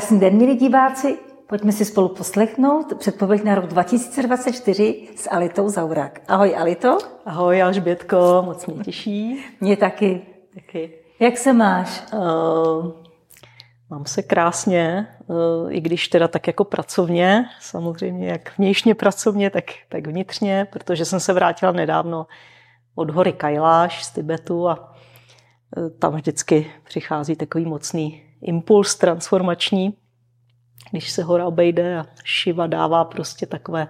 Krásný den, milí diváci. Pojďme si spolu poslechnout předpověď na rok 2024 s Alitou Zaurák. Ahoj Alito. Ahoj Alžbětko, moc mě těší. Mě taky. Taky. Jak se máš? Uh, mám se krásně, uh, i když teda tak jako pracovně, samozřejmě jak vnějšně pracovně, tak, tak vnitřně, protože jsem se vrátila nedávno od hory Kailáš z Tibetu a uh, tam vždycky přichází takový mocný impuls transformační, když se hora obejde a Šiva dává prostě takové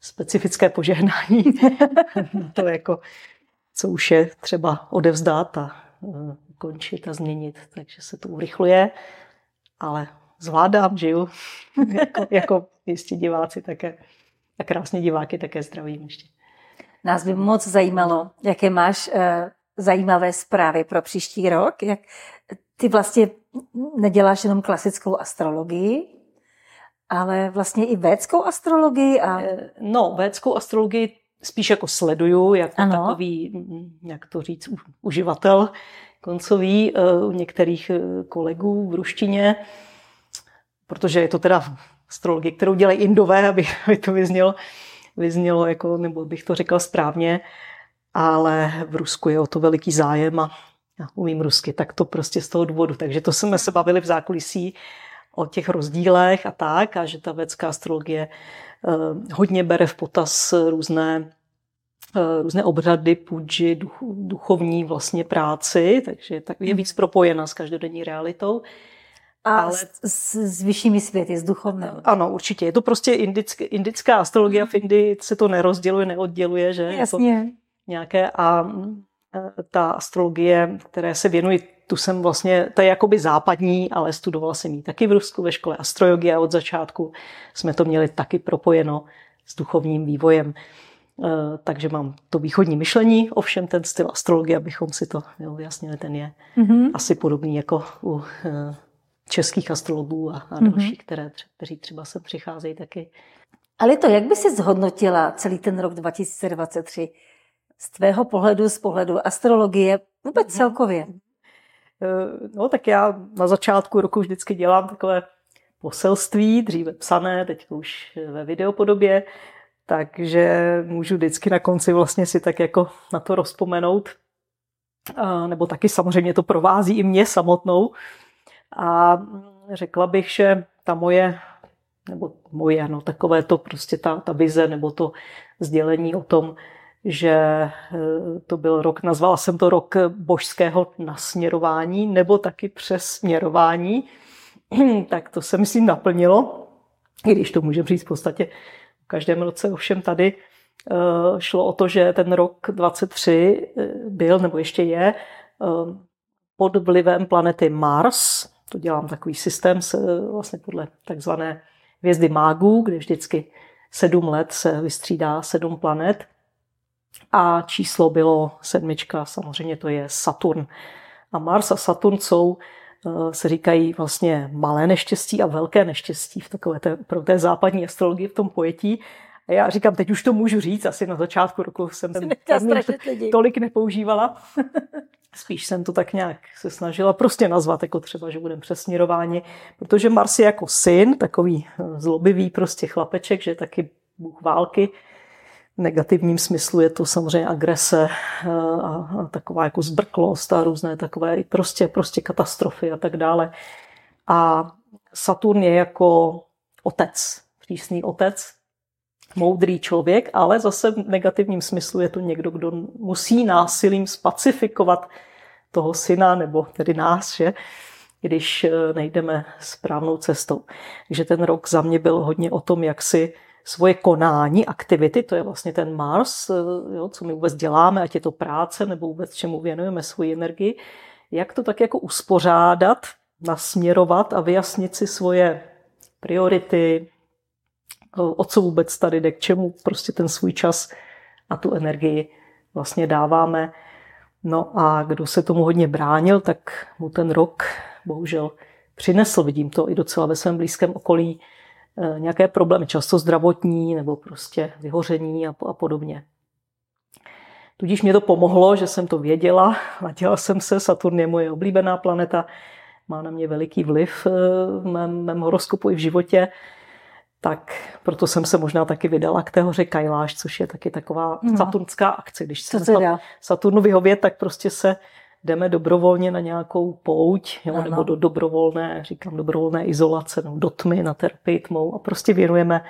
specifické požehnání. To jako, co už je třeba odevzdat a e, končit a změnit, takže se to urychluje, ale zvládám, žiju, jako, jako jistí diváci také a krásně diváky také zdravím ještě. Nás by moc zajímalo, jaké máš uh, zajímavé zprávy pro příští rok, jak ty vlastně neděláš jenom klasickou astrologii, ale vlastně i védskou astrologii? A... Eh, no, védskou astrologii spíš jako sleduju, jako ano. takový, mm, jak to říct, uživatel koncový eh, u některých eh, kolegů v ruštině, protože je to teda astrologie, kterou dělají indové, aby, aby to vyznělo, vyznělo jako, nebo bych to řekl správně, ale v Rusku je o to veliký zájem a já umím rusky, tak to prostě z toho důvodu. Takže to jsme se bavili v zákulisí o těch rozdílech a tak, a že ta vědecká astrologie eh, hodně bere v potaz různé eh, různé obřady, půdži, duch, duchovní vlastně práci, takže tak je víc mhm. propojena s každodenní realitou. A ale... s, s vyššími světy, s duchovnou. Ano, určitě. Je to prostě indické, indická astrologie, v Indii se to nerozděluje, neodděluje, že? Jasně. Jako nějaké a ta astrologie, které se věnují, tu jsem vlastně, to je jakoby západní, ale studovala jsem ji taky v Rusku ve škole astrojogie a od začátku jsme to měli taky propojeno s duchovním vývojem. Eh, takže mám to východní myšlení, ovšem ten styl astrologie, abychom si to vyjasnili, ten je mm-hmm. asi podobný jako u eh, českých astrologů a, a mm-hmm. dalších, které, kteří třeba se přicházejí taky. Ale to, jak by si zhodnotila celý ten rok 2023? Z tvého pohledu, z pohledu astrologie, vůbec mhm. celkově? Eh, no tak já na začátku roku vždycky dělám takové poselství, dříve psané, teď už ve videopodobě, takže můžu vždycky na konci vlastně si tak jako na to rozpomenout. A, nebo taky samozřejmě to provází i mě samotnou. A řekla bych, že ta moje, nebo moje, no takové to prostě ta, ta vize nebo to sdělení o tom, že eh, to byl rok, nazvala jsem to rok božského nasměrování nebo taky přesměrování, tak to se myslím naplnilo, i když to můžeme říct v podstatě v každém roce, ovšem tady eh, šlo o to, že ten rok 23 eh, byl, nebo ještě je, pod vlivem planety Mars, to dělám takový systém se, vlastně podle takzvané hvězdy mágů, kde vždycky sedm let se vystřídá sedm planet a číslo bylo sedmička, samozřejmě to je Saturn. A Mars a Saturn jsou, eh, se říkají vlastně malé neštěstí a velké neštěstí v takové té, pro té západní astrologii v tom pojetí. A já říkám, teď už to můžu říct, asi na začátku roku jsem ten tolik nepoužívala. Spíš jsem to tak nějak se snažila prostě nazvat, jako třeba, že budeme přesměrováni, protože Mars je jako syn, takový eh, zlobivý prostě chlapeček, že taky bůh války, negativním smyslu je to samozřejmě agrese eh, a, taková jako zbrklost a různé takové prostě, prostě katastrofy a tak dále. A Saturn je jako otec, přísný otec, moudrý člověk, ale zase v negativním smyslu je to někdo, kdo musí násilím spacifikovat toho syna, nebo tedy nás, že? když eh, nejdeme správnou cestou. Takže ten rok za mě byl hodně o tom, jak si svoje konání, aktivity, to je vlastně ten Mars, eh, jo, co my vůbec děláme, ať je to práce nebo vůbec čemu věnujeme svoji energii, jak to tak jako uspořádat, nasměrovat a vyjasnit si svoje priority, o co vůbec tady jde, k čemu prostě ten svůj čas a tu energii vlastně dáváme. No a kdo se tomu hodně bránil, tak mu ten rok bohužel přinesl. Vidím to i docela ve svém blízkém okolí, nějaké problémy, často zdravotní nebo prostě vyhoření a, a podobně. Tudíž mě to pomohlo, že jsem to věděla, naděla jsem se, Saturn je moje oblíbená planeta, má na mě veliký vliv v mém, mém horoskopu i v životě, tak proto jsem se možná taky vydala k té hoře Kajláš, což je taky taková no. saturnská akce. Když se Saturnu vyhovět, tak prostě se jdeme dobrovolně na nějakou pouť, jo, nebo do dobrovolné, říkám dobrovolné izolace, no, do tmy na terapii tmou a prostě věnujeme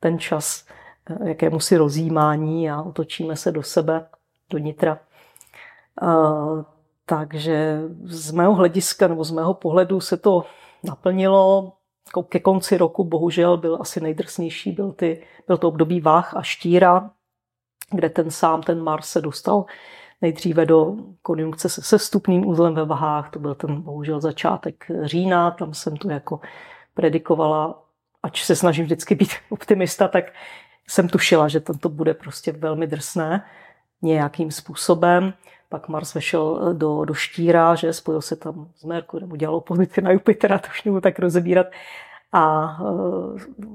ten čas eh, jakému si rozjímání a otočíme se do sebe, do nitra. Uh, takže z mého hlediska nebo z mého pohledu se to naplnilo. Ke konci roku bohužel byl asi nejdrsnější, byl, ty, byl to období váh a štíra, kde ten sám, ten Mars se dostal nejdříve do konjunkce se sestupným uzlem ve vahách, to byl ten bohužel začátek října, tam jsem to jako predikovala, ač se snažím vždycky být optimista, tak jsem tušila, že to bude prostě velmi drsné nějakým způsobem. Pak Mars vešel do, do štíra, že spojil se tam s Merkurem, udělal opozici na Jupitera, to už nebudu tak rozebírat. A e,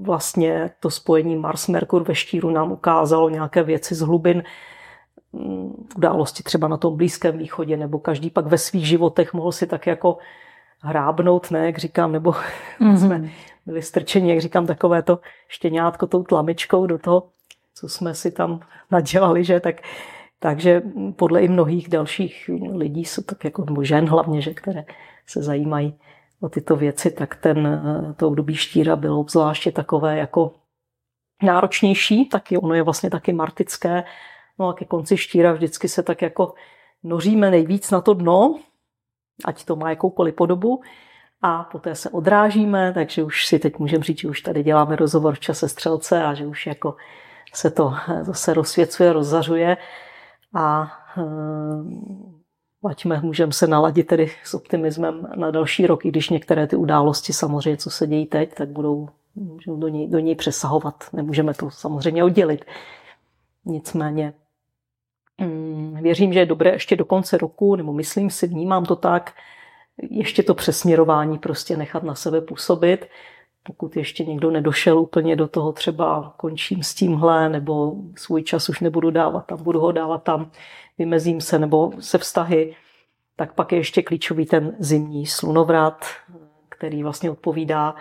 vlastně to spojení Mars-Merkur ve štíru nám ukázalo nějaké věci z hlubin události třeba na tom Blízkém východě, nebo každý pak ve svých životech mohl si tak jako hrábnout, ne, jak říkám, nebo mm-hmm. jsme byli strčeni, jak říkám, takové to štěňátko tou tlamičkou do toho, co jsme si tam nadělali, že, tak takže podle i mnohých dalších lidí jsou tak jako, nebo žen hlavně, že, které se zajímají o tyto věci, tak ten, to období štíra bylo obzvláště takové jako náročnější, taky ono je vlastně taky martické, No a ke konci štíra vždycky se tak jako noříme nejvíc na to dno, ať to má jakoukoliv podobu, a poté se odrážíme, takže už si teď můžeme říct, že už tady děláme rozhovor v čase střelce a že už jako se to zase rozsvěcuje, rozzařuje a Vaťme, můžeme se naladit tedy s optimismem na další rok, i když některé ty události samozřejmě, co se dějí teď, tak budou, můžou do něj, do něj přesahovat. Nemůžeme to samozřejmě oddělit. Nicméně věřím, že je dobré ještě do konce roku, nebo myslím si, vnímám to tak, ještě to přesměrování prostě nechat na sebe působit. Pokud ještě někdo nedošel úplně do toho, třeba končím s tímhle, nebo svůj čas už nebudu dávat tam, budu ho dávat tam, vymezím se, nebo se vztahy, tak pak je ještě klíčový ten zimní slunovrat, který vlastně odpovídá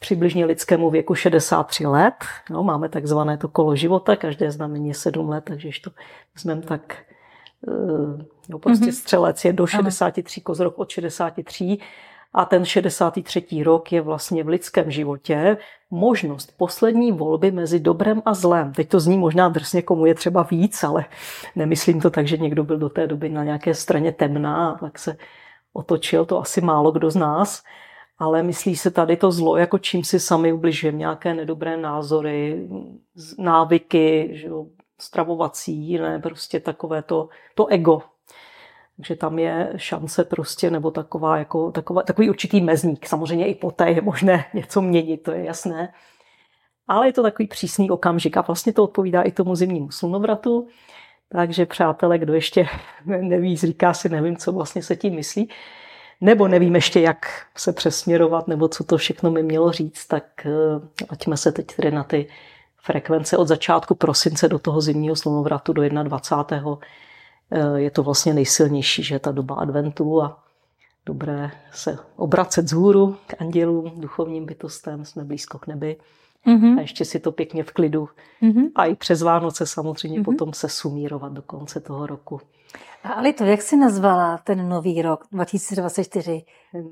přibližně lidskému věku 63 let. No, máme takzvané to kolo života, každé znamení je 7 let, takže když to vezmeme tak, no, prostě mm-hmm. střelec je do 63, kozrok od 63 a ten 63. rok je vlastně v lidském životě možnost poslední volby mezi dobrem a zlem. Teď to zní možná drsně, komu je třeba víc, ale nemyslím to tak, že někdo byl do té doby na nějaké straně temná a tak se otočil, to asi málo kdo z nás ale myslí se tady to zlo, jako čím si sami ubližujeme, nějaké nedobré názory, návyky, že jo, stravovací, jiné, prostě takové to, to ego. Takže tam je šance prostě, nebo taková, jako, taková, takový určitý mezník. Samozřejmě i poté je možné něco měnit, to je jasné. Ale je to takový přísný okamžik a vlastně to odpovídá i tomu zimnímu slunovratu. Takže přátelé, kdo ještě neví, říká si, nevím, co vlastně se tím myslí, nebo nevím ještě, jak se přesměrovat, nebo co to všechno mi mělo říct, tak eh, ať se teď tedy na ty frekvence od začátku prosince do toho zimního slunovratu do 21. Eh, je to vlastně nejsilnější, že ta doba adventu a dobré se obracet z hůru k andělům, duchovním bytostem, jsme blízko k nebi. Mm-hmm. A ještě si to pěkně v klidu. Mm-hmm. A i přes Vánoce samozřejmě mm-hmm. potom se sumírovat do konce toho roku. A Ali, to jak jsi nazvala ten nový rok 2024?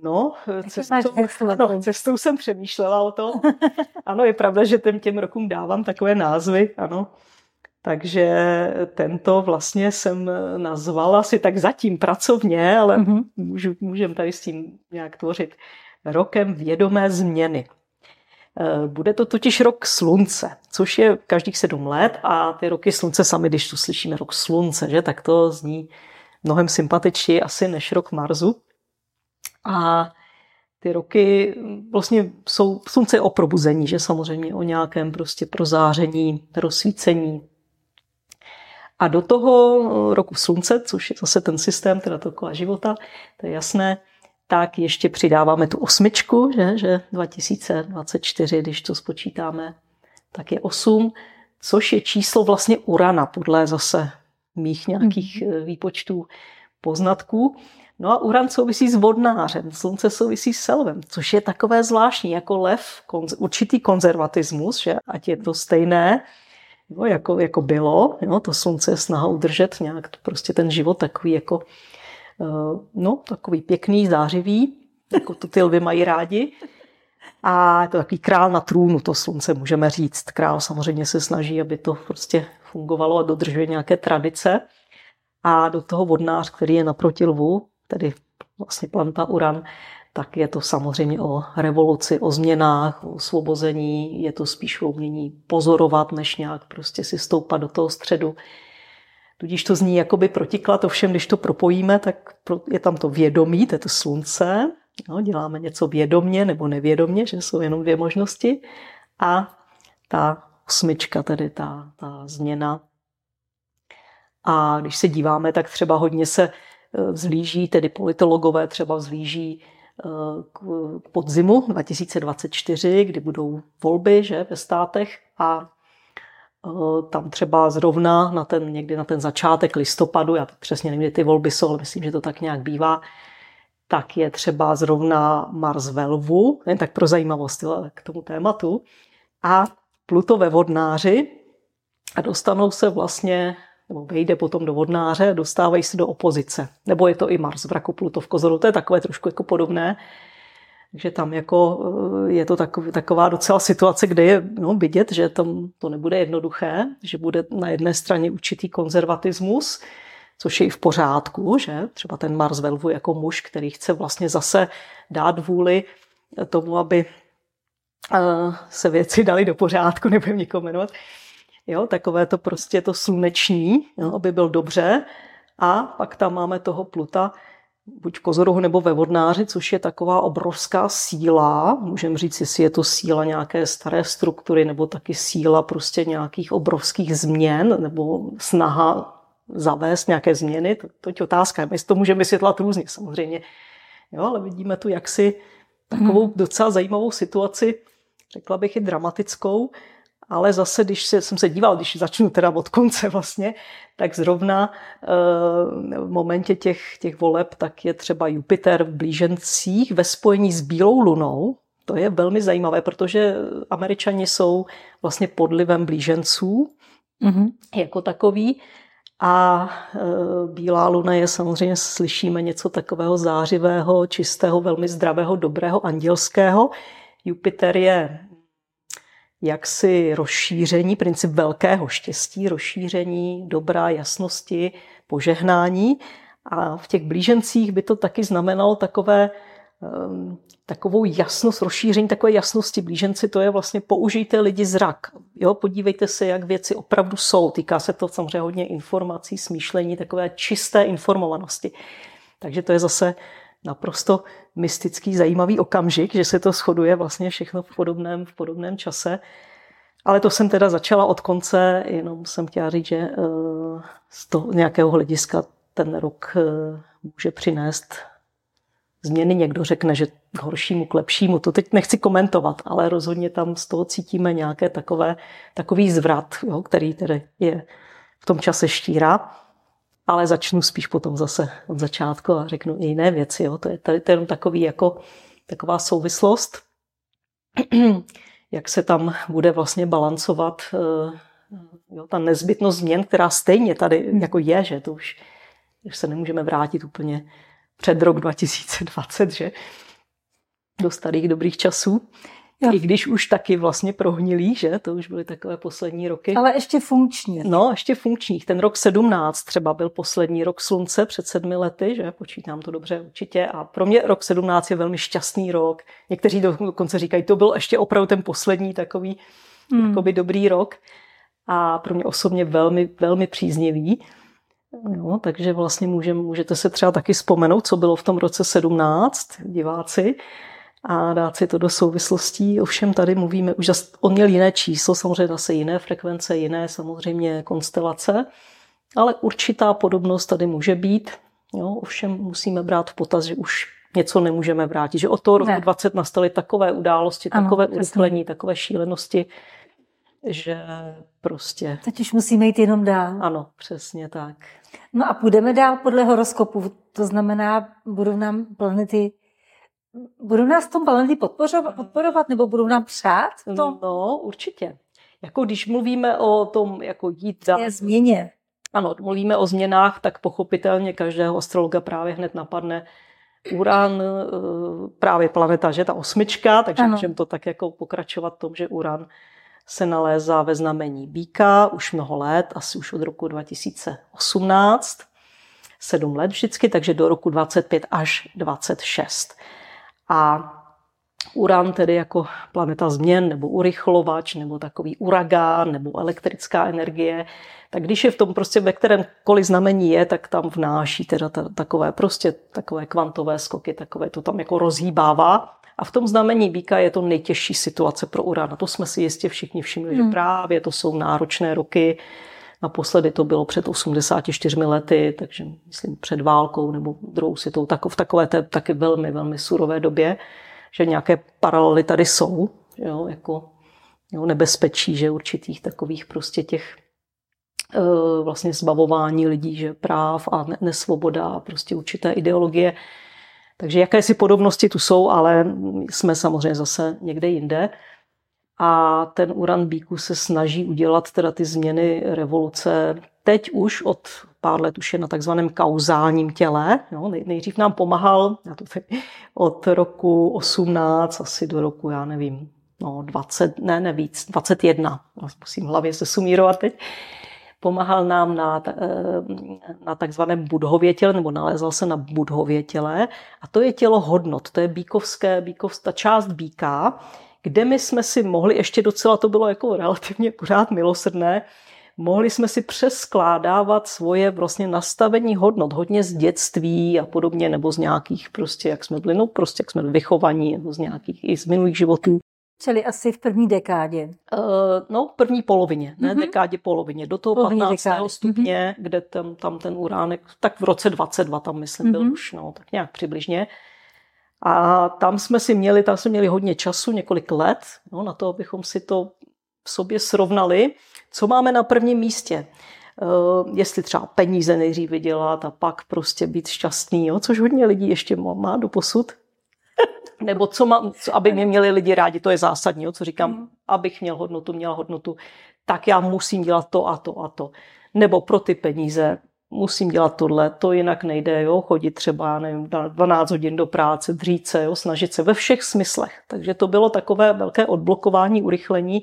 No, cestou, ano, cestou jsem přemýšlela o tom. ano, je pravda, že těm, těm rokům dávám takové názvy, ano. Takže tento vlastně jsem nazvala si tak zatím pracovně, ale mm-hmm. můžu, můžeme tady s tím nějak tvořit rokem vědomé změny. Eh, bude to totiž rok slunce, což je každých sedm let a ty roky slunce sami, když tu slyšíme rok slunce, že, tak to zní mnohem sympatičtěji asi než rok Marsu. A ty roky vlastně jsou slunce o probuzení, že samozřejmě o nějakém prostě prozáření, rozsvícení. A do toho roku slunce, což je zase ten systém, teda to života, to je jasné, tak ještě přidáváme tu osmičku, že, že 2024, když to spočítáme, tak je 8, což je číslo vlastně Urana, podle zase mých nějakých mm výpočtů, poznatků. No a Uran souvisí s vodnářem, Slunce souvisí s selvem, což je takové zvláštní, jako lev, konz, určitý konzervatismus, že ať je to stejné, jo, jako, jako bylo, jo, to Slunce je snaha udržet nějak prostě ten život takový jako, no, takový pěkný, zářivý, jako to ty lvy mají rádi. A je to takový král na trůnu, to slunce, můžeme říct. Král samozřejmě se snaží, aby to prostě fungovalo a dodržuje nějaké tradice. A do toho vodnář, který je naproti lvu, tedy vlastně planta Uran, tak je to samozřejmě o revoluci, o změnách, o osvobození, je to spíš o umění pozorovat, než nějak prostě si stoupat do toho středu. Tudíž to zní jakoby protiklad, ovšem když to propojíme, tak je tam to vědomí, to je to slunce, no, děláme něco vědomně nebo nevědomně, že jsou jenom dvě možnosti, a ta osmička, tedy ta, ta změna. A když se díváme, tak třeba hodně se Eh, vzlíží, tedy politologové třeba vzlíží eh, k podzimu 2024, kdy budou volby že, ve státech. A tam třeba zrovna na ten, někdy na ten začátek listopadu, já přesně nevím, kdy ty volby jsou, ale myslím, že to tak nějak bývá, tak je třeba zrovna Mars ve Lvu, jen tak pro zajímavost k tomu tématu, a Pluto ve vodnáři a dostanou se vlastně nebo vejde potom do vodnáře a dostávají se do opozice. Nebo je to i Mars v raku Pluto v kozoru, to je takové trošku jako podobné. Takže tam jako eh, je to taková docela situace, kde je no, vidět, že tam to nebude jednoduché, že bude na jedné straně určitý konzervatismus, což je i v pořádku, že třeba ten Mars Velvu jako muž, který chce vlastně zase dát vůli tomu, aby eh, se věci dali do pořádku, nebudem nikomu jmenovat, Jo, takové to prostě to sluneční, jo, aby byl dobře. A pak tam máme toho Pluta, buď v kozorohu nebo ve vodnáři, což je taková obrovská síla. Můžeme říct, jestli je to síla nějaké staré struktury, nebo taky síla prostě nějakých obrovských změn, nebo snaha zavést nějaké změny. To, to je otázka. My to můžeme vysvětlat různě samozřejmě. Jo, ale vidíme tu jaksi takovou mhm. docela zajímavou situaci, řekla bych i dramatickou, ale zase, když se, jsem se díval, když začnu teda od konce vlastně, tak zrovna eh, v momentě těch, těch voleb, tak je třeba Jupiter v blížencích ve spojení s Bílou lunou. To je velmi zajímavé, protože američani jsou vlastně podlivem blíženců mm-hmm. jako takový. A e, Bílá luna je samozřejmě, slyšíme něco takového zářivého, čistého, velmi zdravého, dobrého, andělského. Jupiter je jaksi rozšíření, princip velkého štěstí, rozšíření dobrá, jasnosti, požehnání. A v těch blížencích by to taky znamenalo takové, um, takovou jasnost, rozšíření takové jasnosti. Blíženci to je vlastně použijte lidi zrak. Jo, podívejte se, jak věci opravdu jsou. Týká se to samozřejmě hodně informací, smýšlení, takové čisté informovanosti. Takže to je zase naprosto mystický, zajímavý okamžik, že se to shoduje vlastně všechno v podobném, v podobném čase. Ale to jsem teda začala od konce, jenom jsem chtěla říct, že eh, z toho nějakého hlediska ten rok eh, může přinést změny. Někdo řekne, že k horšímu, k lepšímu. To teď nechci komentovat, ale rozhodně tam z toho cítíme nějaké takové, takový zvrat, jo, který tedy je v tom čase štíra ale začnu spíš potom zase od začátku a řeknu i jiné věci. Jo. To je tady to je jenom takový jako, taková souvislost, jak se tam bude vlastně balancovat eh, jo, ta nezbytnost změn, která stejně tady jako je, že to už, už se nemůžeme vrátit úplně před rok 2020, že do starých dobrých časů. Jo. I když už taky vlastně prohnilý, že? To už byly takové poslední roky. Ale ještě funkční. No, ještě funkčních. Ten rok 17 třeba byl poslední rok slunce před sedmi lety, že? Počítám to dobře určitě. A pro mě rok 17 je velmi šťastný rok. Někteří dokonce říkají, to byl ještě opravdu ten poslední takový hmm. jakoby dobrý rok. A pro mě osobně velmi, velmi příznivý. Jo, takže vlastně můžem, můžete se třeba taky vzpomenout, co bylo v tom roce 17, diváci a dát si to do souvislostí. Ovšem tady mluvíme, už on měl jiné číslo, samozřejmě zase jiné frekvence, jiné samozřejmě konstelace, ale určitá podobnost tady může být. Jo, ovšem musíme brát v potaz, že už něco nemůžeme vrátit. Že od toho roku ne. 20 nastaly takové události, ano, takové urychlení, takové šílenosti, že prostě... Teď už musíme jít jenom dál. Ano, přesně tak. No a půjdeme dál podle horoskopu. To znamená, budou nám planety Budou nás v tom planety podporovat, podporovat nebo budou nám přát to? No, určitě. Jako když mluvíme o tom, jako jít dál. Je změně. Ano, mluvíme o změnách, tak pochopitelně každého astrologa právě hned napadne Uran, eh, právě planeta, že ta osmička, takže můžeme to tak jako pokračovat v tom, že Uran se nalézá ve znamení Bíka už mnoho let, asi už od roku 2018, sedm let vždycky, takže do roku 25 až 26. A Uran tedy jako planeta změn, nebo urychlovač, nebo takový uragán, nebo elektrická energie, tak když je v tom prostě ve kterémkoliv znamení je, tak tam vnáší teda ta, takové prostě takové kvantové skoky, takové to tam jako rozhýbává. A v tom znamení býka je to nejtěžší situace pro Uran. A to jsme si jistě všichni všimli, hmm. že právě to jsou náročné roky. Naposledy to bylo před 84 lety, takže myslím před válkou nebo druhou světou, tak v takové té taky velmi, velmi surové době, že nějaké paralely tady jsou, jo, jako jo, nebezpečí, že určitých takových prostě těch Eh, vlastně zbavování lidí, že práv a nesvoboda a prostě určité ideologie. Takže jakési podobnosti tu jsou, ale jsme samozřejmě zase někde jinde. A ten Uran Bíku se snaží udělat teda ty změny revoluce teď už od pár let už je na takzvaném kauzálním těle. Jo, nejdřív nám pomáhal já to teď, od roku 18 asi do roku, já nevím, no 20, ne, ne víc, 21. Musím hlavě se sumírovat teď pomáhal nám na, eh, na takzvaném budhově těle, nebo nalézal se na budhově těle. A to je tělo hodnot, to je bíkovské, bíkov, ta část bíka, kde my jsme si mohli, ještě docela to bylo jako relativně pořád milosrdné, mohli jsme si přeskládávat svoje vlastně nastavení hodnot, hodně z dětství a podobně, nebo z nějakých prostě, jak jsme byli, no prostě jak jsme byli vychovaní, nebo z nějakých i z minulých životů. Čili asi v první dekádě. Uh, no, první polovině, ne mm-hmm. dekádě polovině. Do toho Polovní 15. Dekády. stupně, mm-hmm. kde tam, tam ten uránek, tak v roce 22 tam myslím mm-hmm. byl mhm. už, no, tak nějak přibližně. A tam jsme si měli, tam jsme měli hodně času, několik let, no, na to, abychom si to v sobě srovnali, co máme na prvním místě. Uh, jestli třeba peníze nejdřív vydělat a pak prostě být šťastný, jo, což hodně lidí ještě má do posud nebo co, má, co, aby mě měli lidi rádi, to je zásadní, jo, co říkám, mm. abych měl hodnotu, měla hodnotu, tak já musím dělat to a to a to. Nebo pro ty peníze musím dělat tohle, to jinak nejde, jo, chodit třeba, nevím, 12 hodin do práce, dřít se, jo, snažit se ve všech smyslech. Takže to bylo takové velké odblokování, urychlení,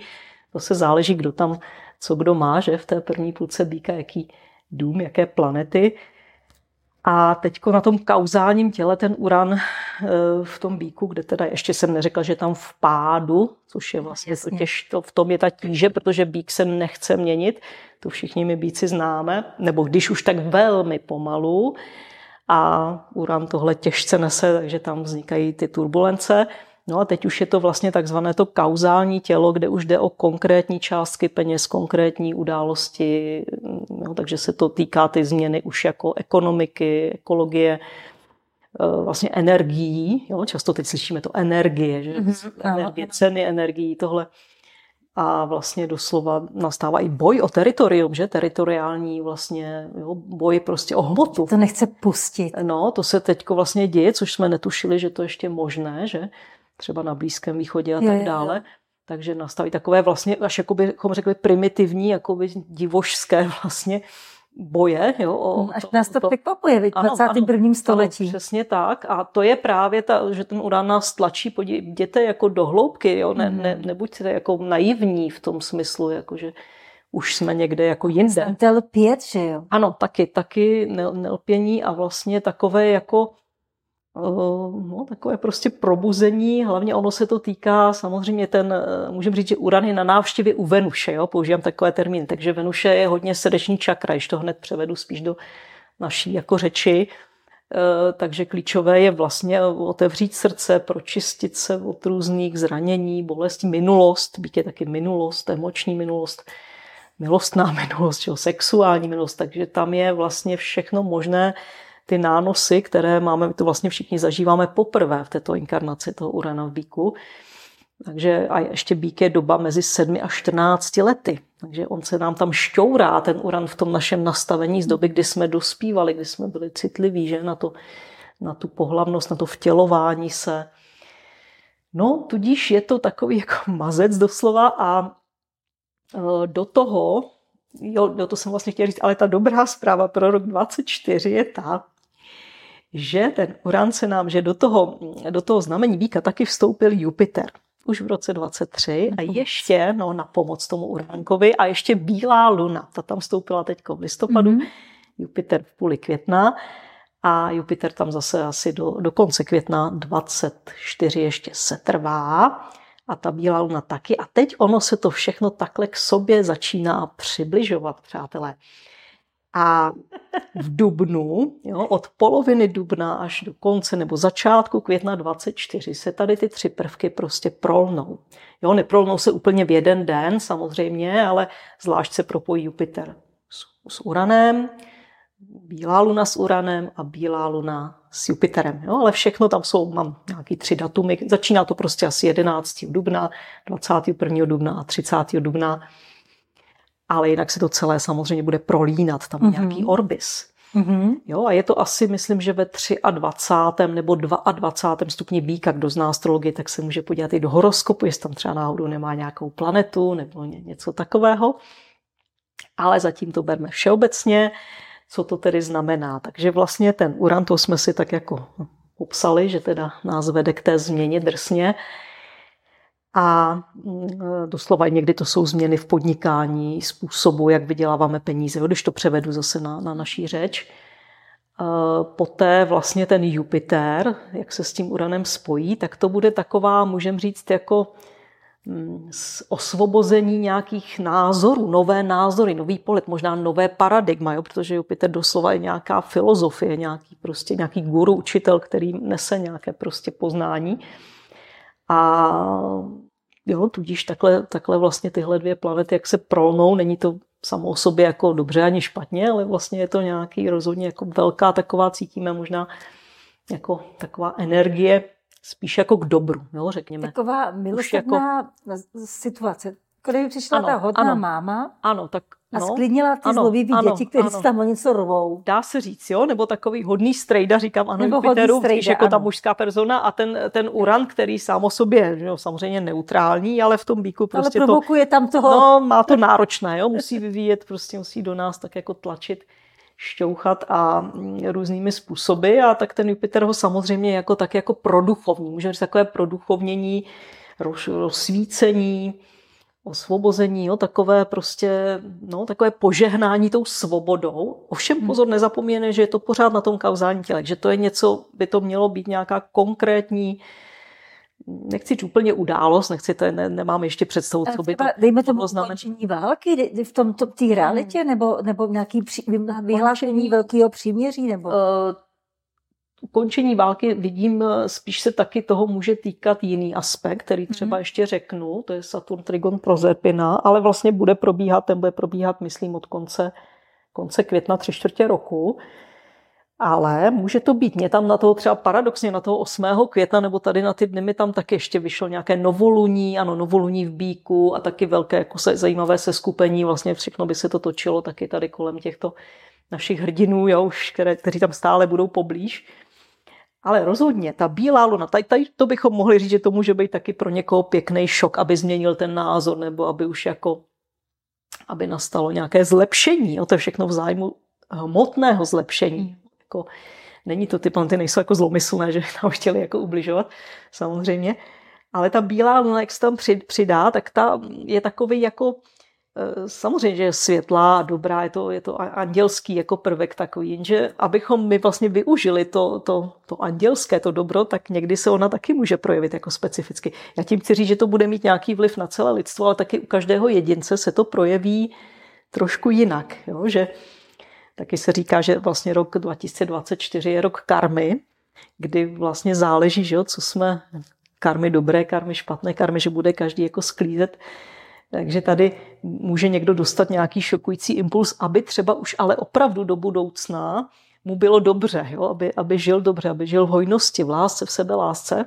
to se záleží, kdo tam, co kdo má, že v té první půlce býka, jaký dům, jaké planety. A teď na tom kauzálním těle ten uran eh, v tom bíku, kde teda ještě jsem neřekla, že tam v pádu, což je vlastně to těž, to, v tom je ta tíže, protože bík se nechce měnit, to všichni my bíci známe, nebo když už tak velmi pomalu a uran tohle těžce nese, takže tam vznikají ty turbulence. No a teď už je to vlastně takzvané to kauzální tělo, kde už jde o konkrétní částky peněz, konkrétní události, no, takže se to týká ty změny už jako ekonomiky, ekologie, eh, vlastně energií. Jo? Často teď slyšíme to energie, že? Mm-hmm. energie, ceny energií, tohle. A vlastně doslova nastává i boj o teritorium, že? Teritoriální vlastně jo, boj prostě o hmotu. To nechce pustit. No, to se teď vlastně děje, což jsme netušili, že to ještě možné, že? Třeba na Blízkém východě a tak dále. Takže nastaví takové vlastně, až jako bychom řekli primitivní, jako by divošské vlastně boje. Jo, o hmm, až to, nás to, to překvapuje v 21. Ano, století. Ano, přesně tak. A to je právě ta, že ten urán nás tlačí, jděte jako do hloubky, jo? Ne, mm. ne, nebuďte jako naivní v tom smyslu, jako že už jsme někde jako jinde. Musíte lpět, že jo? Ano, taky, taky nelpění a vlastně takové jako no, takové prostě probuzení, hlavně ono se to týká samozřejmě ten, eh, můžeme říct, že Uran je na návštěvě u Venuše, jo, používám takové termín, takže Venuše je hodně srdeční čakra, když to hned převedu spíš do naší jako řeči, eh, takže klíčové je vlastně otevřít srdce, pročistit se od různých zranění, bolestí, minulost, být je taky minulost, emoční minulost, milostná minulost, jo, sexuální minulost, takže tam je vlastně všechno možné, ty nánosy, které máme, to vlastně všichni zažíváme poprvé v této inkarnaci toho Urana v Bíku, takže a ještě bík je doba mezi 7 a 14 lety. Takže on se nám tam šťourá, ten uran v tom našem nastavení z doby, kdy jsme dospívali, kdy jsme byli citliví že? Na, to, na tu pohlavnost, na to vtělování se. No, tudíž je to takový jako mazec doslova a e, do toho, jo, do to jsem vlastně chtěla říct, ale ta dobrá zpráva pro rok 24 je ta, že ten uran se nám, že do toho, do toho znamení víka taky vstoupil Jupiter už v roce 23 a ještě no, na pomoc tomu Uránkovi a ještě Bílá luna, ta tam vstoupila teď v listopadu, mm-hmm. Jupiter v půli května a Jupiter tam zase asi do, do konce května 24 ještě se trvá a ta Bílá luna taky a teď ono se to všechno takhle k sobě začíná přibližovat, přátelé. A v dubnu, jo, od poloviny dubna až do konce nebo začátku května 24 se tady ty tři prvky prostě prolnou. Jo, neprolnou se úplně v jeden den samozřejmě, ale zvlášť se propojí Jupiter s, s Uranem, Bílá luna s Uranem a Bílá luna s Jupiterem. Jo, ale všechno tam jsou, mám nějaký tři datumy. Začíná to prostě asi 11. dubna, 21. dubna a 30. dubna ale jinak se to celé samozřejmě bude prolínat, tam mm-hmm. nějaký orbis. Mm-hmm. Jo, a je to asi, myslím, že ve 23. nebo 22. stupni býka, kdo zná astrologii, tak se může podívat i do horoskopu, jestli tam třeba náhodou nemá nějakou planetu nebo něco takového. Ale zatím to berme všeobecně, co to tedy znamená. Takže vlastně ten Uran, to jsme si tak jako popsali, že teda nás vede k té změně drsně. A mm, doslova někdy to jsou změny v podnikání, způsobu, jak vyděláváme peníze, když to převedu zase na, na naší řeč. Poté vlastně ten Jupiter, jak se s tím Uranem spojí, tak to bude taková, můžeme říct, jako mm, osvobození nějakých názorů, nové názory, nový pohled, možná nové paradigma, jo, protože Jupiter doslova je nějaká filozofie, nějaký, prostě, nějaký guru, učitel, který nese nějaké prostě poznání. A Jo, tudíž takhle, takhle vlastně tyhle dvě planety, jak se prolnou, není to samo o sobě jako dobře ani špatně, ale vlastně je to nějaký rozhodně jako velká taková, cítíme možná jako taková energie, spíš jako k dobru, jo, řekněme. Taková milosrdná jako... situace. Kdyby přišla ano, ta hodná ano, máma, ano, tak a no, sklidnila ty ano, zlobivý ano, děti, které si tam o něco rvou. Dá se říct, jo? Nebo takový hodný strejda, říkám, ano, Nebo Jupiteru, strejda, jako ano. ta mužská persona a ten, ten uran, který sám o sobě, jo, samozřejmě neutrální, ale v tom bíku prostě ale provokuje to, tam toho... No, má to náročné, jo? Musí vyvíjet, prostě musí do nás tak jako tlačit šťouchat a mm, různými způsoby a tak ten Jupiter ho samozřejmě jako tak jako produchovní, můžeme říct takové produchovnění, rozsvícení, osvobození, jo, takové prostě, no, takové požehnání tou svobodou. Ovšem hmm. pozor, nezapomíne, že je to pořád na tom kauzální těle, že to je něco, by to mělo být nějaká konkrétní, nechci říct úplně událost, nechci, to ne, nemám ještě představu, co by to Dejme tomu ukončení války v tom, té realitě, hmm. nebo, nebo nějaký při, vyhlášení velkého příměří? Nebo? Uh, ukončení války vidím, eh, spíš se taky toho může týkat jiný aspekt, který třeba mm-hmm. ještě řeknu, to je Saturn Trigon Prozerpina, ale vlastně bude probíhat, ten bude probíhat, myslím, od konce, konce května, tři čtvrtě roku. Ale může to být, mě tam na toho třeba paradoxně na toho 8. května nebo tady na ty dny mi tam taky ještě vyšlo nějaké novoluní, ano, novoluní v Bíku a taky velké jako se, zajímavé seskupení, vlastně všechno by se to točilo taky tady kolem těchto našich hrdinů, jo, už, které, kteří tam stále budou poblíž. Ale rozhodně, ta bílá luna, tady, tady to bychom mohli říct, že to může být taky pro někoho pěkný šok, aby změnil ten názor, nebo aby už jako, aby nastalo nějaké zlepšení. O to je všechno v zájmu hmotného zlepšení. Hmm. Jako, není to, ty planety nejsou jako zlomyslné, že nám chtěli jako ubližovat, samozřejmě. Ale ta bílá luna, jak se tam přidá, tak ta je takový jako Eh, samozřejmě, že je světlá a dobrá, je to, je to andělský jako prvek takový, jenže abychom my vlastně využili to, to, to andělské, to dobro, tak někdy se ona taky může projevit jako specificky. Já tím chci říct, že to bude mít nějaký vliv na celé lidstvo, ale taky u každého jedince se to projeví trošku jinak. Jo? Že taky se říká, že vlastně rok 2024 je rok karmy, kdy vlastně záleží, že jo, co jsme karmy dobré, karmy špatné, karmy, že bude každý jako sklízet takže tady může někdo dostat nějaký šokující impuls, aby třeba už ale opravdu do budoucna mu bylo dobře, jo? Aby, aby žil dobře, aby žil v hojnosti, v lásce, v sebe lásce.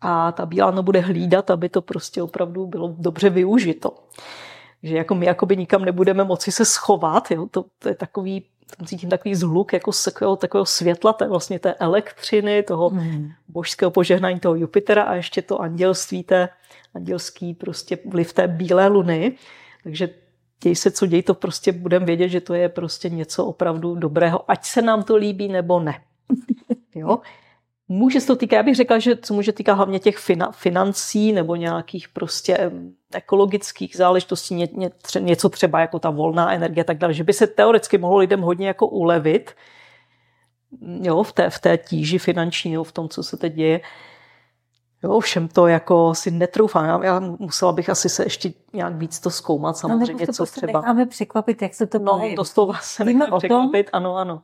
a ta bílá no bude hlídat, aby to prostě opravdu bylo dobře využito. Že jako my jakoby nikam nebudeme moci se schovat, jo? To, to je takový, tam cítím takový zhluk jako z takového, takového světla, té, vlastně té elektřiny, toho hmm. božského požehnání toho Jupitera a ještě to andělství, té andělský prostě vliv té bílé luny. Takže děj se, co děj, to prostě budeme vědět, že to je prostě něco opravdu dobrého, ať se nám to líbí nebo ne. jo? Může se to týkat, já bych řekla, že se může týkat hlavně těch financí nebo nějakých prostě ekologických záležitostí, ně, ně, něco třeba jako ta volná energie a tak dále, že by se teoreticky mohlo lidem hodně jako ulevit jo, v, té, v té tíži finanční, jo, v tom, co se teď děje. Jo, všem to jako si netroufám. Já, já musela bych asi se ještě nějak víc to zkoumat, no, samozřejmě, no, co prostě třeba. Necháme překvapit, jak se to No, doslova se nechám překvapit, ano, ano.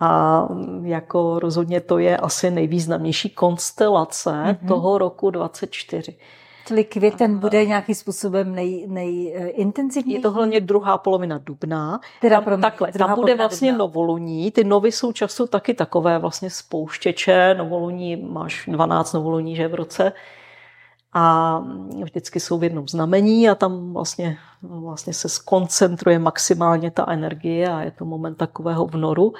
A jako rozhodně to je asi nejvýznamnější konstelace mm-hmm. toho roku 24. Čili květen bude nějakým způsobem nej, nejintenzivnější? Je to hlavně druhá polovina dubna. Teda tam, mě, takhle, tam bude vlastně dubna. novoluní. Ty novy jsou často taky takové vlastně spouštěče. Novoluní máš 12 novoluní, že v roce. A vždycky jsou v jednom znamení a tam vlastně, vlastně se skoncentruje maximálně ta energie a je to moment takového vnoru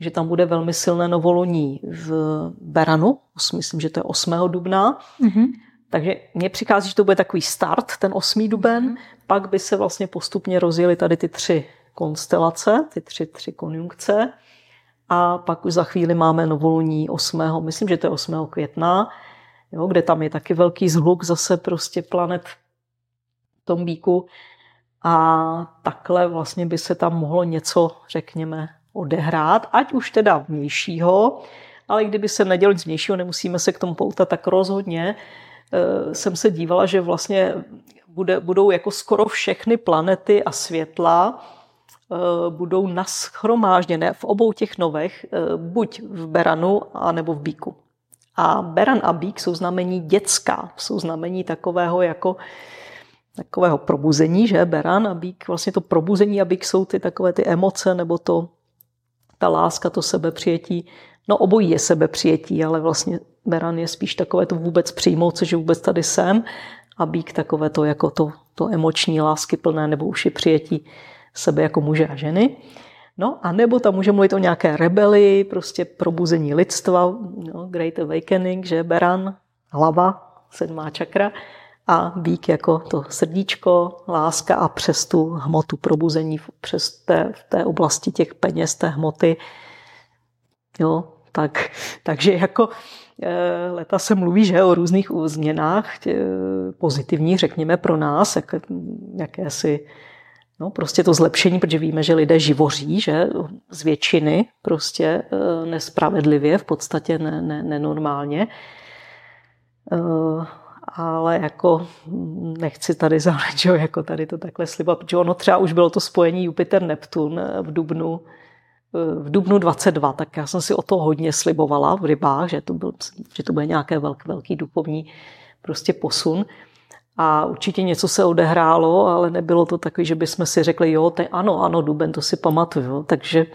že tam bude velmi silné novoluní v Beranu, myslím, že to je 8. dubna. Mm-hmm. Takže mně přichází, že to bude takový start, ten 8. duben, mm-hmm. pak by se vlastně postupně rozjeli tady ty tři konstelace, ty tři, tři konjunkce a pak už za chvíli máme novoluní 8. myslím, že to je 8. května, jo, kde tam je taky velký zhluk zase prostě planet v tom bíku a takhle vlastně by se tam mohlo něco, řekněme, odehrát, ať už teda vnějšího, ale kdyby se nedělo nic vnějšího, nemusíme se k tomu poutat, tak rozhodně e, jsem se dívala, že vlastně bude, budou jako skoro všechny planety a světla e, budou naschromážděné v obou těch novech, e, buď v Beranu, anebo v Bíku. A Beran a Bík jsou znamení dětská, jsou znamení takového jako takového probuzení, že Beran a Bík, vlastně to probuzení a Bík jsou ty takové ty emoce nebo to ta láska, to sebepřijetí, no obojí je sebepřijetí, ale vlastně Beran je spíš takové to vůbec přijmout, že vůbec tady jsem a Bík takové to jako to, to emoční lásky plné nebo už je přijetí sebe jako muže a ženy. No a nebo tam může mluvit o nějaké rebeli, prostě probuzení lidstva, no, Great Awakening, že Beran, hlava, sedmá čakra a bík jako to srdíčko, láska a přes tu hmotu probuzení přes té, v té oblasti těch peněz, té hmoty. Jo, tak, takže jako eh, leta se mluví že o různých změnách tě, pozitivních, řekněme, pro nás, jak, jakési No, prostě to zlepšení, protože víme, že lidé živoří, že z většiny prostě eh, nespravedlivě, v podstatě ne, ne. Eh, ale jako nechci tady že jako tady to takhle slibovat, protože ono třeba už bylo to spojení Jupiter-Neptun v Dubnu, v Dubnu 22, tak já jsem si o to hodně slibovala v rybách, že to, byl, že to bude nějaké velký, velký duchovní prostě posun. A určitě něco se odehrálo, ale nebylo to takový, že bychom si řekli, jo, te, ano, ano, Duben, to si pamatuju. Takže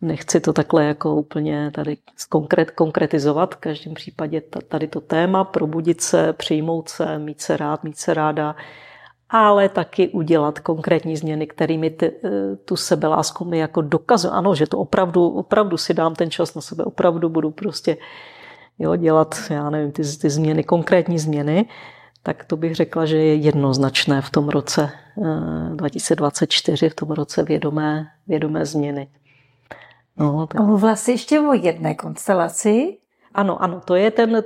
Nechci to takhle jako úplně tady konkret, konkretizovat. V každém případě tady to téma, probudit se, přijmout se, mít se rád, mít se ráda, ale taky udělat konkrétní změny, kterými ty, eh, tu sebelásku mi jako dokazují. Ano, že to opravdu, opravdu si dám ten čas na sebe, opravdu budu prostě jo, dělat, já nevím, ty, ty změny, konkrétní změny, tak to bych řekla, že je jednoznačné v tom roce 2024, eh, v tom roce vědomé, vědomé změny. No, tak... Mluvila jsi ještě o jedné konstelaci. Ano, ano, to je ten,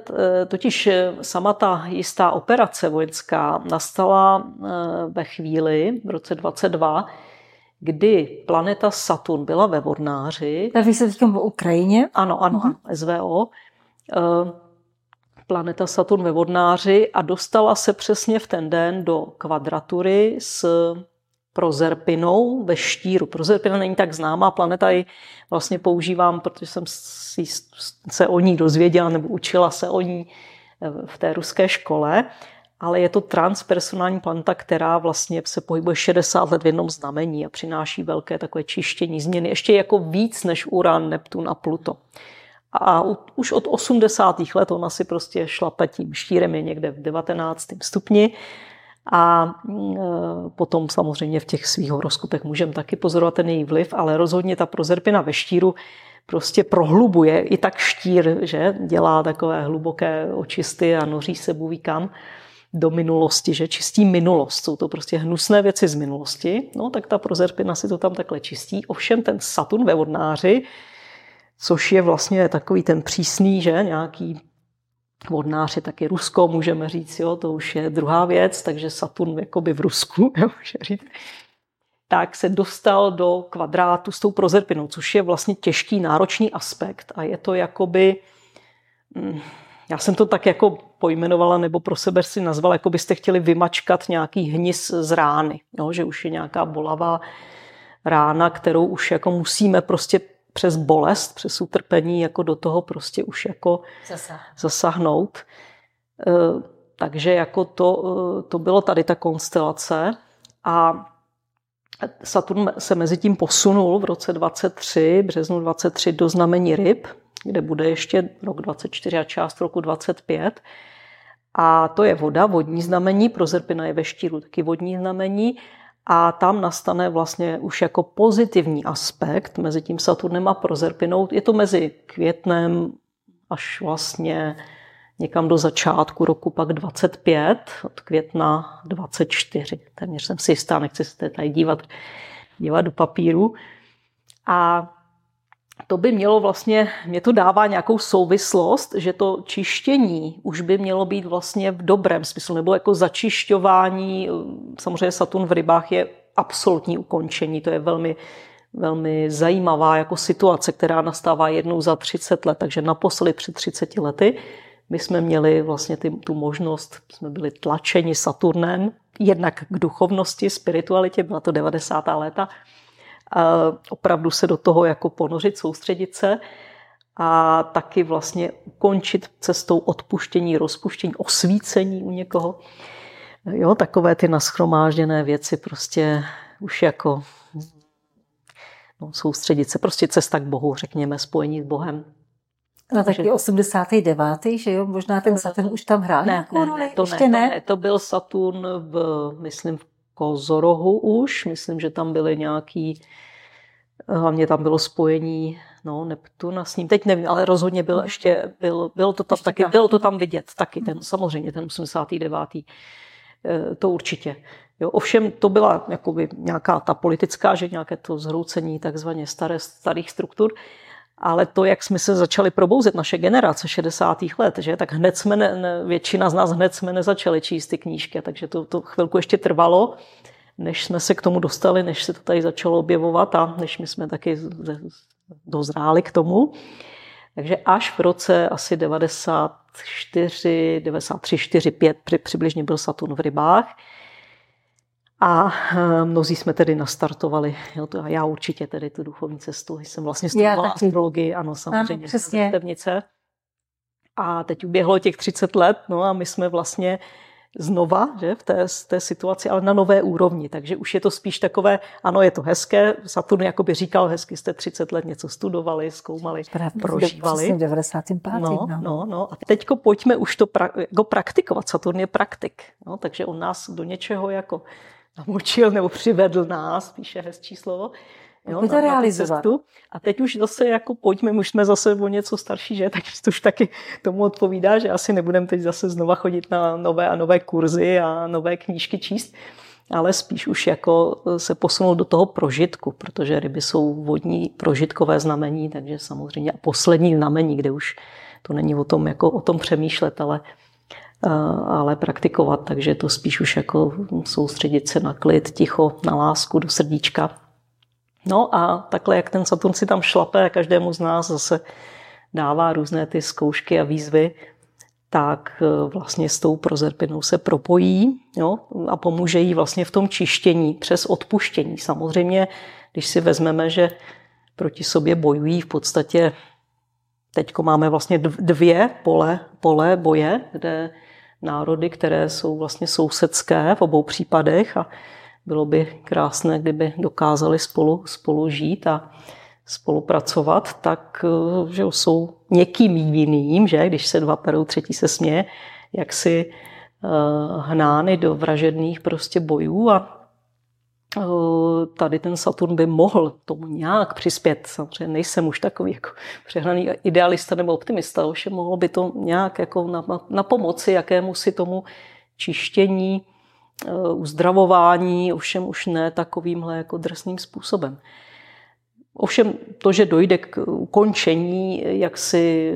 totiž eh, sama ta jistá operace vojenská nastala eh, ve chvíli v roce 22, kdy planeta Saturn byla ve Vodnáři. Tak se teď o Ukrajině? Ano, ano, uh-huh. SVO. Planeta Saturn ve Vodnáři a dostala se přesně v ten den do kvadratury s prozerpinou ve štíru. Prozerpina není tak známá planeta, ji vlastně používám, protože jsem se o ní dozvěděla nebo učila se o ní eh, v té ruské škole, ale je to transpersonální planeta, která vlastně se pohybuje 60 let v jednom znamení a přináší velké takové čištění, změny, ještě jako víc než Uran, Neptun a Pluto. A už od 80. let ona si prostě šlape tím štírem je někde v 19. stupni. A mm, e, potom samozřejmě v těch svých horoskopech můžeme taky pozorovat ten její vliv, ale rozhodně ta prozerpina ve štíru prostě prohlubuje i tak štír, že dělá takové hluboké očisty a noří se bůví kam do minulosti, že čistí minulost. Jsou to prostě hnusné věci z minulosti. No, tak ta prozerpina si to tam takhle čistí. Ovšem ten Saturn ve vodnáři, což je vlastně takový ten přísný, že nějaký vodnář je taky Rusko, můžeme říct, jo, to už je druhá věc, takže Saturn jakoby v Rusku, jo, může říct. Tak se dostal do kvadrátu s tou prozerpinou, což je vlastně těžký, náročný aspekt a je to jakoby, mm, já jsem to tak jako pojmenovala nebo pro sebe si nazvala, jako byste chtěli vymačkat nějaký hnis z rány, jo, že už je nějaká bolavá rána, kterou už jako musíme prostě přes bolest, přes utrpení jako do toho prostě už jako Zasah. zasáhnout. E, takže jako to, e, to bylo tady ta konstelace a Saturn se mezi tím posunul v roce 23, březnu 23 do znamení ryb, kde bude ještě rok 24 a část roku 25. A to je voda, vodní znamení, prozerpina je ve štíru taky vodní znamení. A tam nastane vlastně už jako pozitivní aspekt mezi tím Saturnem a prozerpinou. Je to mezi květnem až vlastně někam do začátku roku pak 25, od května 24. Téměř jsem si jistá, nechci se tady dívat, dívat do papíru. A to by mělo vlastně, mě to dává nějakou souvislost, že to čištění už by mělo být vlastně v dobrém smyslu, nebo jako začišťování, samozřejmě Saturn v rybách je absolutní ukončení, to je velmi, velmi zajímavá jako situace, která nastává jednou za 30 let, takže naposledy před 30 lety my jsme měli vlastně ty, tu možnost, jsme byli tlačeni Saturnem, jednak k duchovnosti, spiritualitě, byla to 90. léta, opravdu se do toho jako ponořit, soustředit se a taky vlastně ukončit cestou odpuštění, rozpuštění, osvícení u někoho. Jo, takové ty naschromážděné věci prostě už jako no, soustředit se, prostě cesta k Bohu, řekněme, spojení s Bohem. No taky 89. že jo? Možná ten Saturn už tam hrál ne, ne, ne, to Ještě ne, ne? To, ne, to byl Saturn v, myslím, v Kozorohu už. Myslím, že tam byly nějaký, hlavně tam bylo spojení no, Neptuna s ním. Teď nevím, ale rozhodně byl ještě, byl, bylo to tam ještě taky, bylo to tam vidět taky, ten, samozřejmě ten 89. Eh, to určitě. Jo, ovšem to byla jakoby nějaká ta politická, že nějaké to zhroucení takzvaně staré, starých struktur, ale to, jak jsme se začali probouzet, naše generace 60. let, že, tak hned jsme, ne, ne, většina z nás hned jsme nezačali číst ty knížky, takže to, to chvilku ještě trvalo, než jsme se k tomu dostali, než se to tady začalo objevovat a než my jsme taky dozráli k tomu. Takže až v roce asi 94, 93, 4, 5 přibližně byl Saturn v rybách, a eh, mnozí jsme tedy nastartovali, jo, to, a já určitě tedy tu duchovní cestu, jsem vlastně studovala astrologii, ano, samozřejmě, ano, přesně. A teď uběhlo těch 30 let, no a my jsme vlastně znova že, v té, té situaci, ale na nové úrovni. Takže už je to spíš takové, ano, je to hezké, Saturn jakoby říkal, hezky jste 30 let něco studovali, zkoumali, Právě, prožívali. V 95. No, no. no, no. A teďko pojďme už to pra, jako praktikovat. Saturn je praktik, no, takže on nás do něčeho jako namočil nebo přivedl nás, spíše hezčí slovo, Jo, to realizovat. A teď už zase jako pojďme, už jsme zase o něco starší, že? Tak to už taky tomu odpovídá, že asi nebudeme teď zase znova chodit na nové a nové kurzy a nové knížky číst, ale spíš už jako se posunout do toho prožitku, protože ryby jsou vodní prožitkové znamení, takže samozřejmě a poslední znamení, kde už to není o tom, jako o tom přemýšlet, ale ale praktikovat, takže to spíš už jako soustředit se na klid, ticho, na lásku do srdíčka. No a takhle, jak ten Saturn si tam šlape, každému z nás zase dává různé ty zkoušky a výzvy, tak e, vlastně s tou prozerpinou se propojí jo, a pomůže jí vlastně v tom čištění přes odpuštění. Samozřejmě, když si vezmeme, že proti sobě bojují v podstatě, teď máme vlastně dvě pole, pole boje, kde národy, které jsou vlastně sousedské v obou případech a bylo by krásné, kdyby dokázali spolu, spolu žít a spolupracovat, tak eh, že jsou někým jiným, že? Když se dva perou, třetí se směje, jak si hnány do vražedných prostě bojů a tady ten Saturn by mohl tomu nějak přispět. Samozřejmě nejsem už takový jako přehnaný idealista nebo optimista, už mohlo by to nějak jako na, na pomoci jakému si tomu čištění, uzdravování, ovšem už ne takovýmhle jako drsným způsobem. Ovšem to, že dojde k ukončení jaksi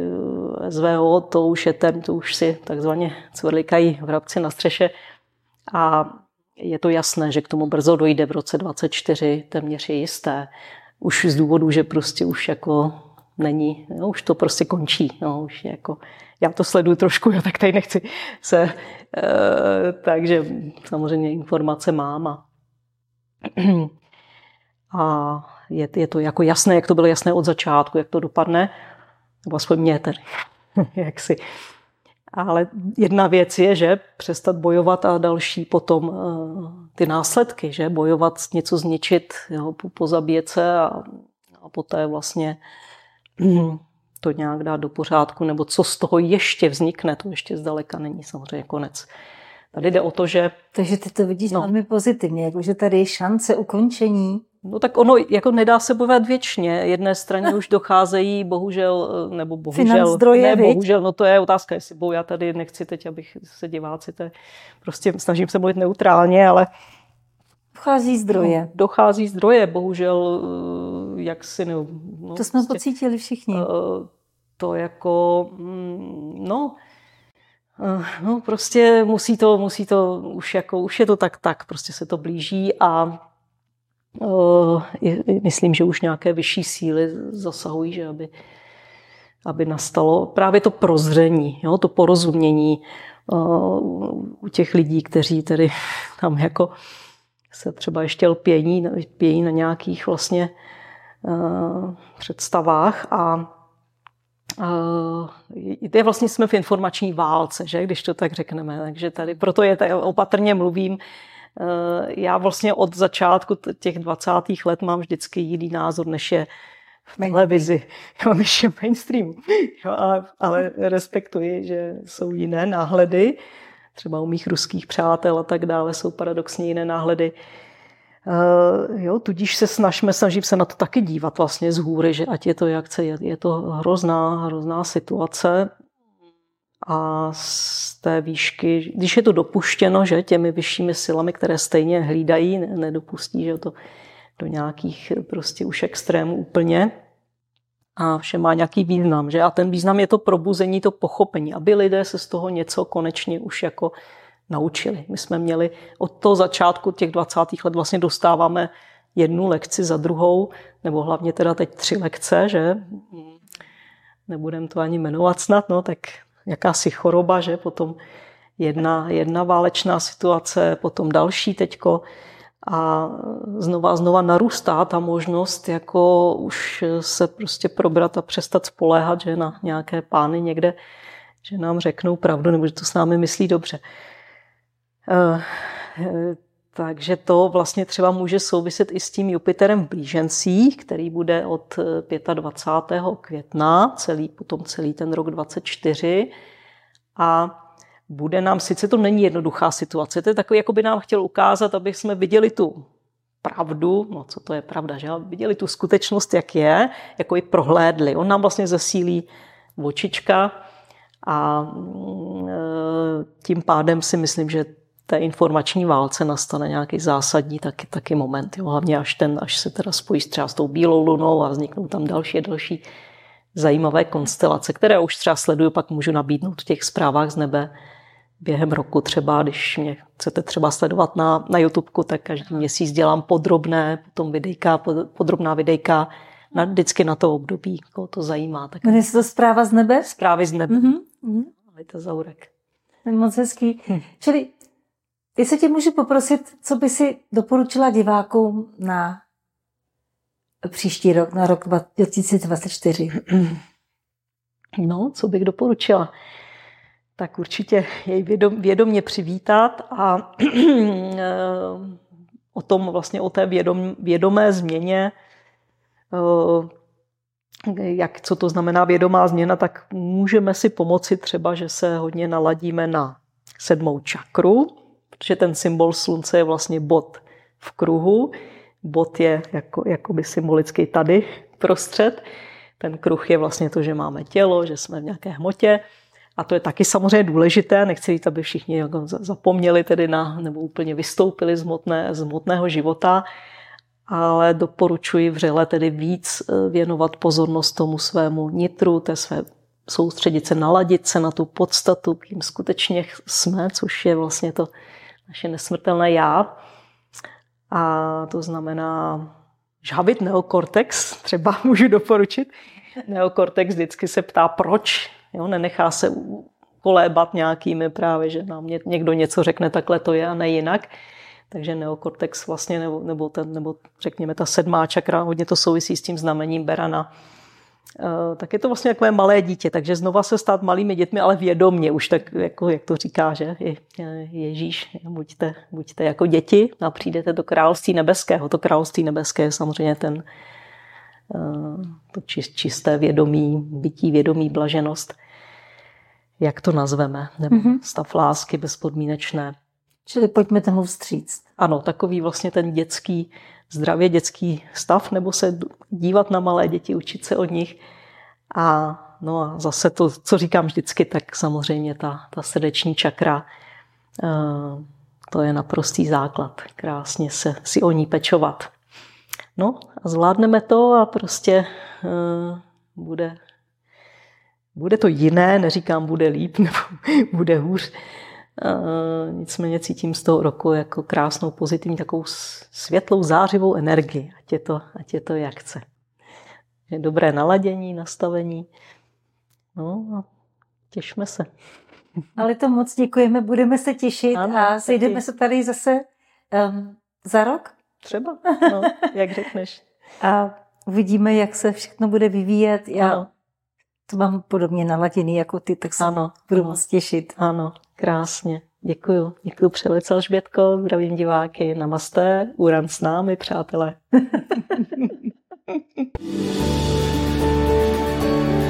SVO, to už je ten, to už si takzvaně cvrlikají vrabci na střeše a je to jasné, že k tomu brzo dojde v roce 24, téměř je jisté. Už z důvodu, že prostě už jako není, no, už to prostě končí. No, už jako, já to sleduju trošku, já tak tady nechci se, e, takže samozřejmě informace mám a, a je, je to jako jasné, jak to bylo jasné od začátku, jak to dopadne, nebo aspoň mě tedy, jak si. Ale jedna věc je, že přestat bojovat a další potom eh, ty následky, že bojovat, něco zničit, jo, pozabíjet se a, a poté vlastně hm, to nějak dát do pořádku, nebo co z toho ještě vznikne, to ještě zdaleka není samozřejmě konec. Tady jde o to, že... Takže ty to vidíš no. velmi pozitivně, jako že tady je šance ukončení No tak ono jako nedá se bojovat věčně. Jedné straně už docházejí, bohužel, nebo bohužel, zdroje, ne, bohužel, no to je otázka, jestli bohu, já tady nechci teď, abych se diváci, to je, prostě snažím se mluvit neutrálně, ale Dochází zdroje. No, dochází zdroje, bohužel, eh, jak si... Ne, no, to jsme prostě, pocítili všichni. Uh, to jako, mm, no, uh, no prostě musí to, musí to, už jako, už je to tak, tak, prostě se to blíží a myslím, že už nějaké vyšší síly zasahují, že aby, aby nastalo právě to prozření, jo, to porozumění u těch lidí, kteří tedy tam jako se třeba ještě lpění, pějí na nějakých vlastně představách a je vlastně jsme v informační válce, že, když to tak řekneme. Takže tady proto je opatrně mluvím, Eh, já vlastně od začátku těch 20. let mám vždycky jiný názor, než je v televizi, jo, než je mainstream. Jo, ale, ale respektuji, že jsou jiné náhledy, třeba u mých ruských přátel a tak dále jsou paradoxně jiné náhledy. Uh, jo, tudíž se snažíme, snažím se na to taky dívat vlastně z hůry, že ať je to jak chce, je, je to hrozná, hrozná situace a z té výšky, když je to dopuštěno, že těmi vyššími silami, které stejně hlídají, nedopustí, že to do nějakých prostě už extrémů úplně, a vše má nějaký význam, že? A ten význam je to probuzení, to pochopení, aby lidé se z toho něco konečně už jako naučili. My jsme měli od toho začátku těch 20. let vlastně dostáváme jednu lekci za druhou, nebo hlavně teda teď tři lekce, že? Nebudem to ani jmenovat snad, no, tak jakási choroba, že potom jedna, jedna válečná situace, potom další teďko a znova a znova narůstá ta možnost jako už se prostě probrat a přestat spoléhat, že na nějaké pány někde, že nám řeknou pravdu nebo že to s námi myslí dobře. Eh, takže to vlastně třeba může souviset i s tím Jupiterem v blížencích, který bude od 25. května, celý, potom celý ten rok 24. A bude nám, sice to není jednoduchá situace, to je takový, jako by nám chtěl ukázat, aby jsme viděli tu pravdu, no co to je pravda, že? Viděli tu skutečnost, jak je, jako i prohlédli. On nám vlastně zesílí očička a mm, e, tím pádem si myslím, že té informační válce nastane nějaký zásadní taky, taky moment. Jo. Hlavně až, ten, až se teda spojí třeba s tou bílou lunou a vzniknou tam další a další zajímavé konstelace, které už třeba sleduju, pak můžu nabídnout v těch zprávách z nebe během roku třeba, když mě chcete třeba sledovat na, na YouTube, tak každý měsíc dělám podrobné, potom videjka, podrobná videjka, na, vždycky na to období, koho to zajímá. Tak... Jmenuje se to zpráva z nebe? Zprávy z nebe. Mm-hmm. to Zaurek. Moc hezký. Hm. Čili Jestli tě můžu poprosit, co by si doporučila divákům na příští rok, na rok 2024? No, co bych doporučila? Tak určitě jej vědom, vědomě přivítat a o tom vlastně o té vědom, vědomé změně jak, co to znamená vědomá změna, tak můžeme si pomoci třeba, že se hodně naladíme na sedmou čakru, protože ten symbol slunce je vlastně bod v kruhu. Bod je jako, jakoby symbolicky tady prostřed. Ten kruh je vlastně to, že máme tělo, že jsme v nějaké hmotě. A to je taky samozřejmě důležité, nechci říct, aby všichni jako zapomněli tedy na, nebo úplně vystoupili z, hmotné, z hmotného života, ale doporučuji vřele tedy víc eh, věnovat pozornost tomu svému nitru, té své soustředit se, naladit se na tu podstatu, kým skutečně jsme, což je vlastně to naše nesmrtelné já. A to znamená žhavit neokortex, třeba můžu doporučit. Neokortex vždycky se ptá, proč. Jo, nenechá se kolébat nějakými právě, že nám někdo něco řekne, takhle to je a ne jinak. Takže neokortex vlastně, nebo, nebo, ten, nebo řekněme ta sedmá čakra, hodně to souvisí s tím znamením Berana, tak je to vlastně takové malé dítě, takže znova se stát malými dětmi, ale vědomně, už tak, jako, jak to říká, že je, Ježíš, buďte, buďte jako děti a přijdete do království nebeského. To království nebeské je samozřejmě ten, eh, to čisté vědomí, bytí, vědomí, blaženost, jak to nazveme, nebo mm-hmm. stav lásky bezpodmínečné. Čili pojďme tomu vstříct. Ano, takový vlastně ten dětský, zdravě dětský stav, nebo se dívat na malé děti, učit se od nich. A, no a zase to, co říkám vždycky, tak samozřejmě ta, ta srdeční čakra, eh, to je naprostý základ. Krásně se si o ní pečovat. No a zvládneme to a prostě uh, bude, bude to jiné, neříkám bude líp nebo bude hůř, nicméně cítím z toho roku jako krásnou, pozitivní, takovou světlou, zářivou energii, ať je to, ať je to jak chce. Je dobré naladění, nastavení. No a těšme se. Ale to moc děkujeme, budeme se těšit ano, a sejdeme taky. se tady zase um, za rok? Třeba, no, jak řekneš. A uvidíme, jak se všechno bude vyvíjet. Já ano. To mám podobně naladěný jako ty, tak se ano, budu ano. moc těšit. Ano, Krásně. Děkuju. Děkuju přelice, Alžbětko. Zdravím diváky. Namaste. Uran s námi, přátelé.